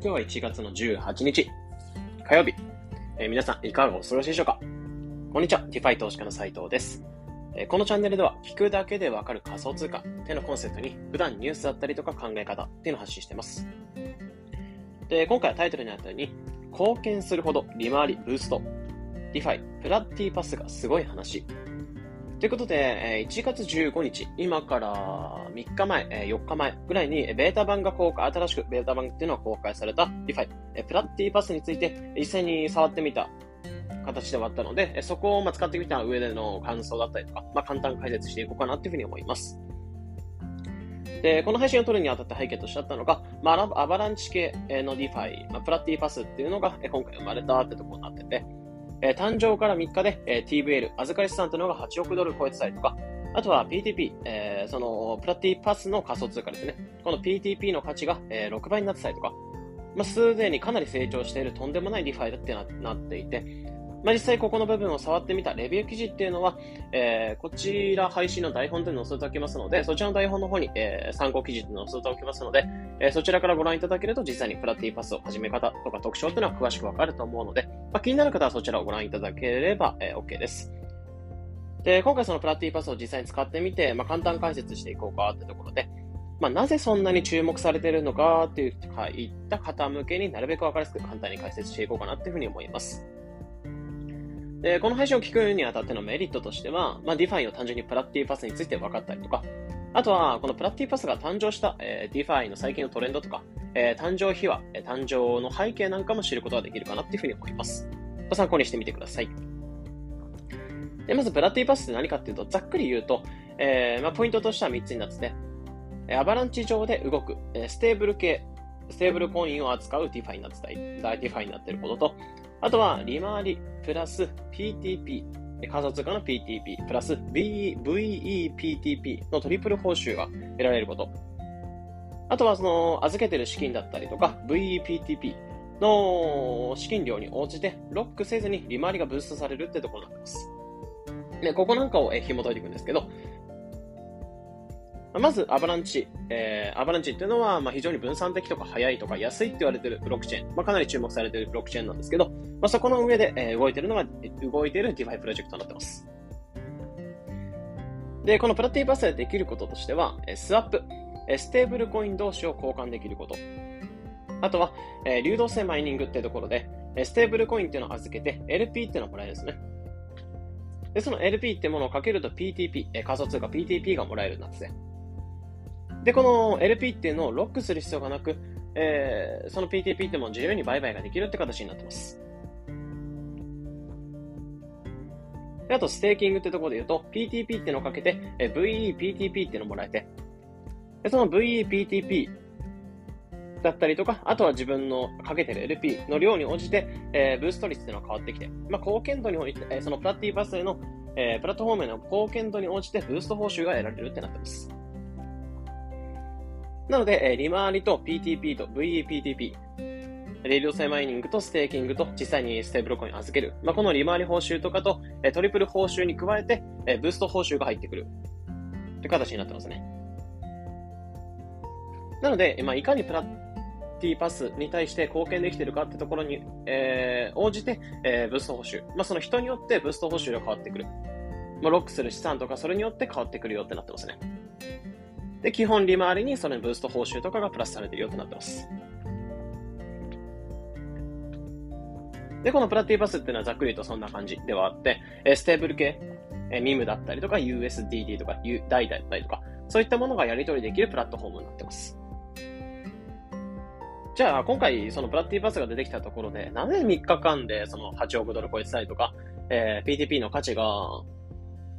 今日は1月の18日、火曜日。えー皆さん、いかがお過ごしでしょうか？こんにちは、 DeFi 投資家の斉藤です。えーこのチャンネルでは、聞くだけでわかる仮想通貨ってのコンセプトに、普段ニュースだったりとか考え方っていうのを発信してます。で、今回はタイトルにあったように、貢献するほど利回りブースト、 DeFi、Platypus がすごい話。ということで、1月15日、今から3日前、4日前ぐらいに、ベータ版が公開、新しくベータ版っていうのが公開された DeFi、えープラッティパスについて実際に触ってみた形ではあったので、そこをま使ってみた上での感想だったりとか、まあ、簡単解説していこうかなっていうふうに思います。で、この配信を撮るにあたって背景としてあったのが、まあ、アバランチ系の DeFi、まあ、プラッティパスっていうのが今回生まれたってところになってて、えー誕生から3日で、えー TVL、預かり資産というのが8億ドル超えてたりとか、あとは PTP、えーその Platypus の仮想通貨ですね。この PTP の価値が、えー6倍になってたりとか、まあ、すでにかなり成長しているとんでもないリファイだってなっていて、まあ、実際ここの部分を触ってみたレビュー記事っていうのは、えーこちら配信の台本で載せておきますので、そちらの台本の方に、えー参考記事で載せておきますので、えーそちらからご覧いただけると実際に Platypus を始め方とか特徴っていうのは詳しくわかると思うので、まあ、気になる方はそちらをご覧いただければ、えー OK です。で、今回そのプラティパスを実際に使ってみて、まあ、簡単解説していこうかってところで、まあ、なぜそんなに注目されているのかっていうかいった方向けになるべくわかりやすく簡単に解説していこうかなっていうふうに思います。で、この配信を聞くにあたってのメリットとしては、まあ、DeFi の単純にプラッティパスについて分かったりとか、あとは、このプラッティパスが誕生した、えー DeFi の最近のトレンドとか、えー誕生秘話、えー誕生の背景なんかも知ることができるかなっていうふうに思います。参考にしてみてください。で、まず、 Platypus って何かっていうと、ざっくり言うと、えーまあ、ポイントとしては3つになってて、アバランチ上で動く、ステーブル系、ステーブルコインを扱う DeFi になってたり、DeFi になっていることと、あとは、利回り、プラス PTP、えー仮想通貨の PTP、プラス VEPTP のトリプル報酬が得られること。あとは、その、預けてる資金だったりとか、VEPTP の資金量に応じて、ロックせずに利回りがブーストされるってところになってます。で、ここなんかを紐解いていくんですけど、まず、アバランチ。えーアバランチっていうのは、まあ、非常に分散的とか早いとか安いって言われてるブロックチェーン。まあ、かなり注目されてるブロックチェーンなんですけど、まあ、そこの上で、えー動いてるのが、動いてる DeFi プロジェクトになってます。で、このプラティパスでできることとしては、えースワップ。えーステーブルコイン同士を交換できること。あとは、えー流動性マイニングっていうところで、えーステーブルコインっていうのを預けて LP っていうのをもらえるんですね。で、その LP ってものをかけると PTP、えー仮想通貨 PTP がもらえるんですね。で、この LP っていうのをロックする必要がなく、えーその PTP っても自由に売買ができるって形になってます。であと、ステーキングってところで言うと、PTP っていうのをかけて、えー VEPTP っていうのをもらえて、でその VEPTP だったりとか、あとは自分のかけてる LP の量に応じて、えーブースト率っていうのが変わってきて、まあ、貢献度に応じて、えーその Platypus への、えープラットフォームへの貢献度に応じてブースト報酬が得られるってなってます。なので、え利回りと PTP と VEPTP、レディオ性マイニングとステーキングと実際にステーブルコイン預ける。まあ、この利回り報酬とかと、えトリプル報酬に加えて、えブースト報酬が入ってくる。という形になってますね。なので、まあ、いかに Platypus に対して貢献できてるかってところに、えー応じて、えーブースト報酬。まあ、その人によってブースト報酬が変わってくる。まあ、ロックする資産とかそれによって変わってくるよってなってますね。で、基本利回りにそのブースト報酬とかがプラスされているよってなってます。で、この Platypus っていうのはざっくり言うとそんな感じではあって、えステーブル系、えー MIM だったりとか USDT とか U ダイだったりとか、そういったものがやり取りできるプラットフォームになってます。じゃあ、今回、そのプラッティパスが出てきたところで、なぜ3日間でその8億ドル超えてたりとか、えー PTP の価値が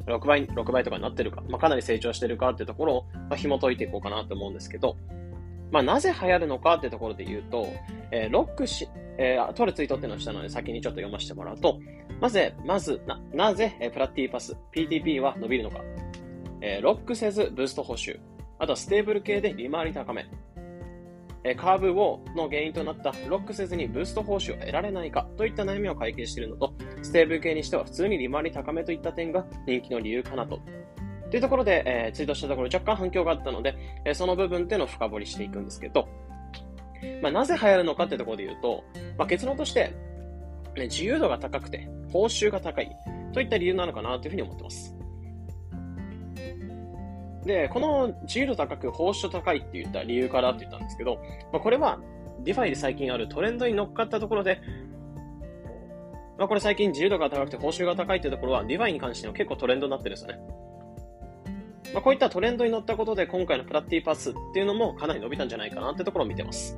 6倍、6倍とかになってるか、まあ、かなり成長してるかっていうところを、まあ、紐解いていこうかなと思うんですけど、まあ、なぜ流行るのかっていうところで言うと、えーロックし、えー、とあるツイートっていうのをしたので先にちょっと読ませてもらうと、まず、まず、な、なぜ、えープラッティパス、PTP は伸びるのか。えーロックせずブースト報酬。あとはステーブル系で利回り高め。えカーブウォーの原因となったロックせずにブースト報酬を得られないかといった悩みを解決しているのと、ステーブル系にしては普通に利回り高めといった点が人気の理由かなと。というところで、えーツイートしたところ若干反響があったので、えーその部分っていうのを深掘りしていくんですけど、まあ、なぜ流行るのかってところで言うと、まあ、結論として、ね、自由度が高くて、報酬が高いといった理由なのかなというふうに思ってます。で、この自由度高く報酬高いって言った理由からって言ったんですけど、まあ、これは DeFi で最近あるトレンドに乗っかったところで、まあ、これ最近自由度が高くて報酬が高いっていうところは DeFi に関しては結構トレンドになってるんですよね。まあ、こういったトレンドに乗ったことで今回のプラッティパスっていうのもかなり伸びたんじゃないかなってところを見てます。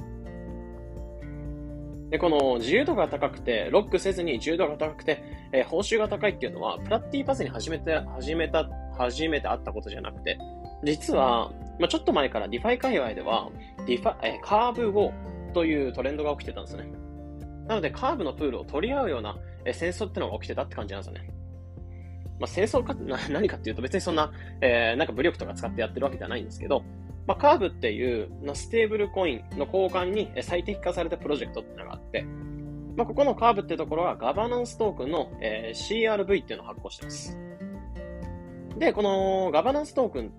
で、この自由度が高くて、ロックせずに自由度が高くて、えー、報酬が高いっていうのは、 Platypus に初めて、初めた、初めてあったことじゃなくて、実は、まあ、ちょっと前から DeFi 界隈では、ディファ、えー、カーブウォーというトレンドが起きてたんですね。なので、カーブのプールを取り合うような、えー、戦争ってのが起きてたって感じなんですよね。まあ、戦争か、何かっていうと別にそんな、えー、なんか武力とか使ってやってるわけではないんですけど、まあ、カーブっていうステーブルコインの交換に最適化されたプロジェクトってのがあって、まあ、ここのカーブってところはガバナンストークンの、えー、CRV っていうのを発行してます。で、このガバナンストークン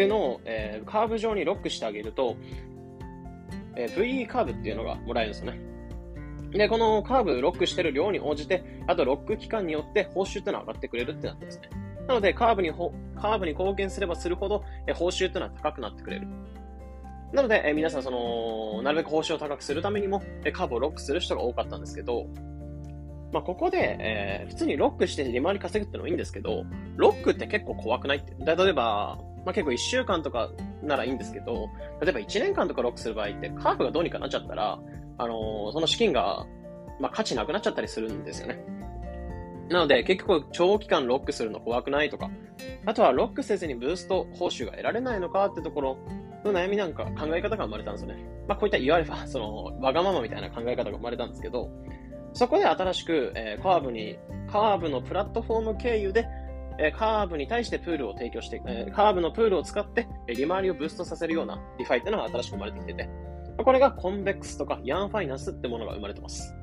っていうの、えー、カーブ上にロックしてあげると、えー、VE カーブっていうのがもらえるんですよね。で、このカーブロックしてる量に応じて、あとロック期間によって報酬ってのは上がってくれるってなってですね。なので、カーブにカーブに貢献すればするほど、え報酬というのは高くなってくれる。なので、え皆さん、その、なるべく報酬を高くするためにも、えカーブをロックする人が多かったんですけど、まあ、ここで、えー、普通にロックして利回り稼ぐってのもいいんですけど、ロックって結構怖くないって？例えば、まあ、結構1週間とかならいいんですけど、例えば1年間とかロックする場合って、カーブがどうにかなっちゃったら、あのー、その資金が、まあ、価値なくなっちゃったりするんですよね。なので、結局、長期間ロックするの怖くないとか、あとはロックせずにブースト報酬が得られないのかってところの悩みなんか考え方が生まれたんですよね。まあ、こういったいわゆるその、わがままみたいな考え方が生まれたんですけど、そこで新しく、えー、カーブに、カーブのプラットフォーム経由で、えー、カーブに対してプールを提供して、えー、カーブのプールを使って、え利回りをブーストさせるような DeFi っていうのが新しく生まれてきてて、これがコンベックスとか Yearn Finance ってものが生まれてます。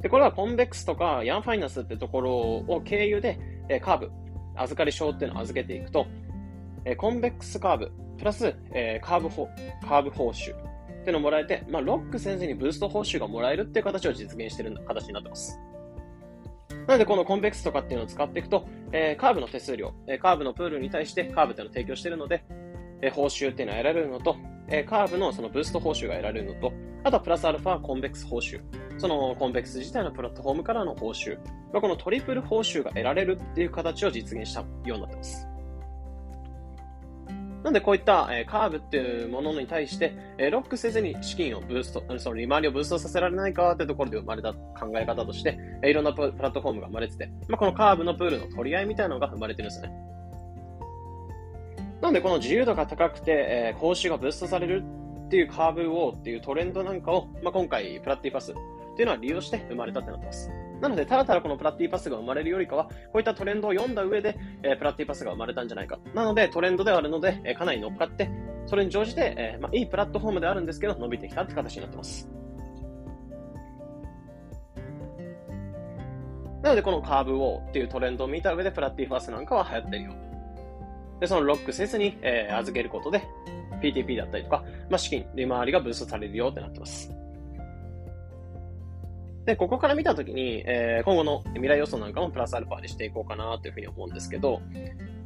で、これはコンベックスとかヤンファイナンスってところを経由で、えカーブ、預かり証っていうのを預けていくと、えコンベックスカーブ、プラス、えカーブカーブ報酬っていうのをもらえて、まあ、ロックせずにブースト報酬がもらえるっていう形を実現してる形になってます。なので、このコンベックスとかっていうのを使っていくと、えー、カーブの手数料、えー、カーブのプールに対してカーブっていうのを提供してるので、えー、報酬っていうのは得られるのと、えカーブのそのブースト報酬が得られるのと、あとはプラスアルファコンベックス報酬。そのコンベックス自体のプラットフォームからの報酬。まあ、このトリプル報酬が得られるっていう形を実現したようになってます。なんでこういった、えカーブっていうものに対して、えロックせずに資金をブースト、その利回りをブーストさせられないかってところで生まれた考え方として、えいろんなプラットフォームが生まれてて、まあ、このカーブのプールの取り合いみたいなのが生まれてるんですね。なんでこの自由度が高くて、えー、報酬がブーストされるっていうカーブウォーっていうトレンドなんかを、まあ、今回プラッティパスっていうのは利用して生まれたってなってます。なので、ただただこのプラッティパスが生まれるよりかは、こういったトレンドを読んだ上で、えー、プラッティパスが生まれたんじゃないか。なので、トレンドではあるので、えー、かなり乗っかって、それに乗じて、えー、まあ、いいプラットフォームであるんですけど、伸びてきたって形になってます。なので、このカーブウォーっていうトレンドを見た上で、プラッティパスなんかは流行ってるよ。で、そのロックせずに、えー、預けることで、PTP だったりとか、まあ、資金、利回りがブーストされるよってなってます。で、ここから見たときに、えー、今後の未来予想なんかもプラスアルファにしていこうかなというふうに思うんですけど、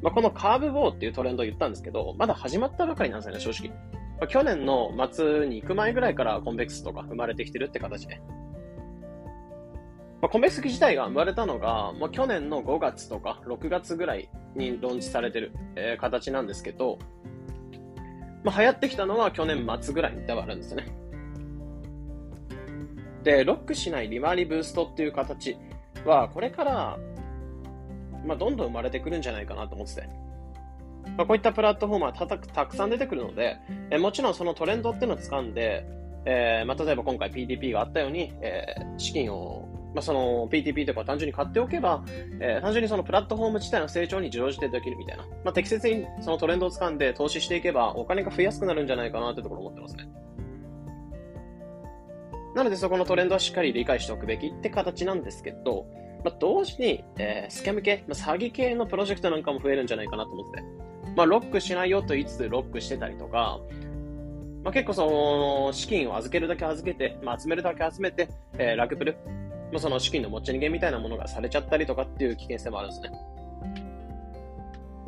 まあ、このカーブボーっていうトレンドを言ったんですけど、まだ始まったばかりなんですよね、正直。まあ、去年の末に行く前ぐらいからコンベックスとか生まれてきてるって形で。まあ、コンベックス自体が生まれたのが、まあ、去年の5月とか6月ぐらいにローンチされてる、えー、形なんですけど、まあ、流行ってきたのは去年末ぐらいではあるんですよね。で、ロックしない利回りブーストっていう形は、これから、まあ、どんどん生まれてくるんじゃないかなと思ってて。まあ、こういったプラットフォームはたたくさん出てくるので、えもちろんそのトレンドっていうのを掴んで、えー、まあ、例えば今回 PTP があったように、えー、資金を、まあ、その PTP とか単純に買っておけば、えー、単純にそのプラットフォーム自体の成長に乗じてできるみたいな。まあ、適切にそのトレンドを掴んで投資していけばお金が増やすくなるんじゃないかなってところ思ってますね。なのでそこのトレンドはしっかり理解しておくべきって形なんですけど、まあ、同時に、えー、スキャム系、まあ、詐欺系のプロジェクトなんかも増えるんじゃないかなと思って、まあ、ロックしないよと言いつつロックしてたりとか、まあ、結構その、資金を預けるだけ預けて、まあ、集めるだけ集めて、えー、 rug pull、まあ、その資金の持ち逃げみたいなものがされちゃったりとかっていう危険性もあるんですね。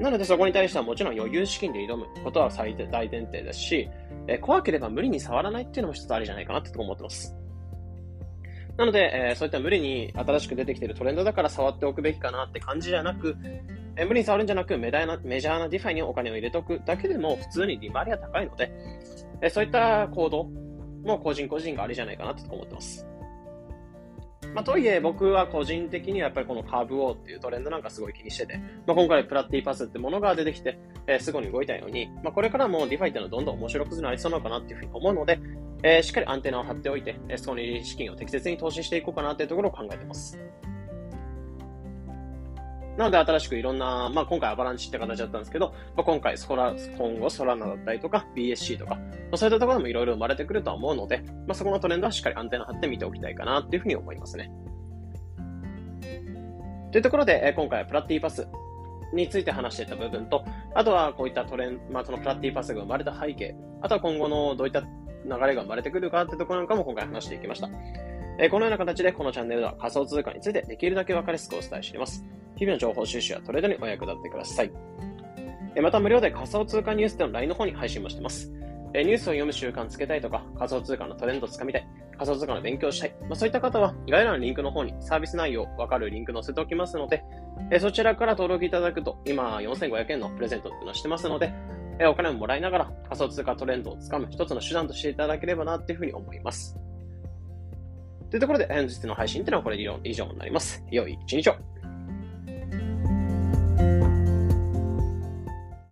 なのでそこに対してはもちろん余裕資金で挑むことは最大前提ですし、えー、怖ければ無理に触らないっていうのも一つありじゃないかなって思ってます。なので、えー、そういった無理に新しく出てきてるトレンドだから触っておくべきかなって感じじゃなく、えー、無理に触るんじゃなくメダなメジャーな DeFi にお金を入れておくだけでも普通に利回りは高いので、えー、そういった行動も個人個人がありじゃないかなって思ってます。まあ、とはいえ僕は個人的にはやっぱりこのカーブウォーっていうトレンドなんかすごい気にしてて、まあ、今回 Platypus ってものが出てきて、えー、すぐに動いたように、まあ、これからも DeFi っていうのはどんどん面白くなりそうなのかなっていうふうに思うので、えー、しっかりアンテナを張っておいて、えー、そこに資金を適切に投資していこうかなっていうところを考えてます。なので新しくいろんな、まあ今回アバランチって形だったんですけど、まあ、今回ソラ、今後ソラナだったりとか BSC とか、まあ、そういったところもいろいろ生まれてくるとは思うので、まあそこのトレンドはしっかりアンテナ張って見ておきたいかなっていうふうに思いますね。というところで、え今回はプラッティパスについて話していた部分と、あとはこういったトレンドまあ、そのプラッティパスが生まれた背景、あとは今後のどういった流れが生まれてくるかってところなんかも今回話していきました。えこのような形でこのチャンネルでは仮想通貨についてできるだけ分かりやすくお伝えしています。日々の情報収集やトレードにお役立てください。また無料で仮想通貨ニュースでの LINE の方に配信もしてます。ニュースを読む習慣つけたいとか、仮想通貨のトレンドをつかみたい、仮想通貨の勉強したい、まあ、そういった方は概要欄のリンクの方にサービス内容わかるリンク載せておきますので、えそちらから登録いただくと、今4500円のプレゼントっていうのをしてますので、えお金をもらいながら仮想通貨トレンドをつかむ一つの手段としていただければなっていうふうに思います。というところで、本日の配信っていうのはこれで以上になります。良い一日を。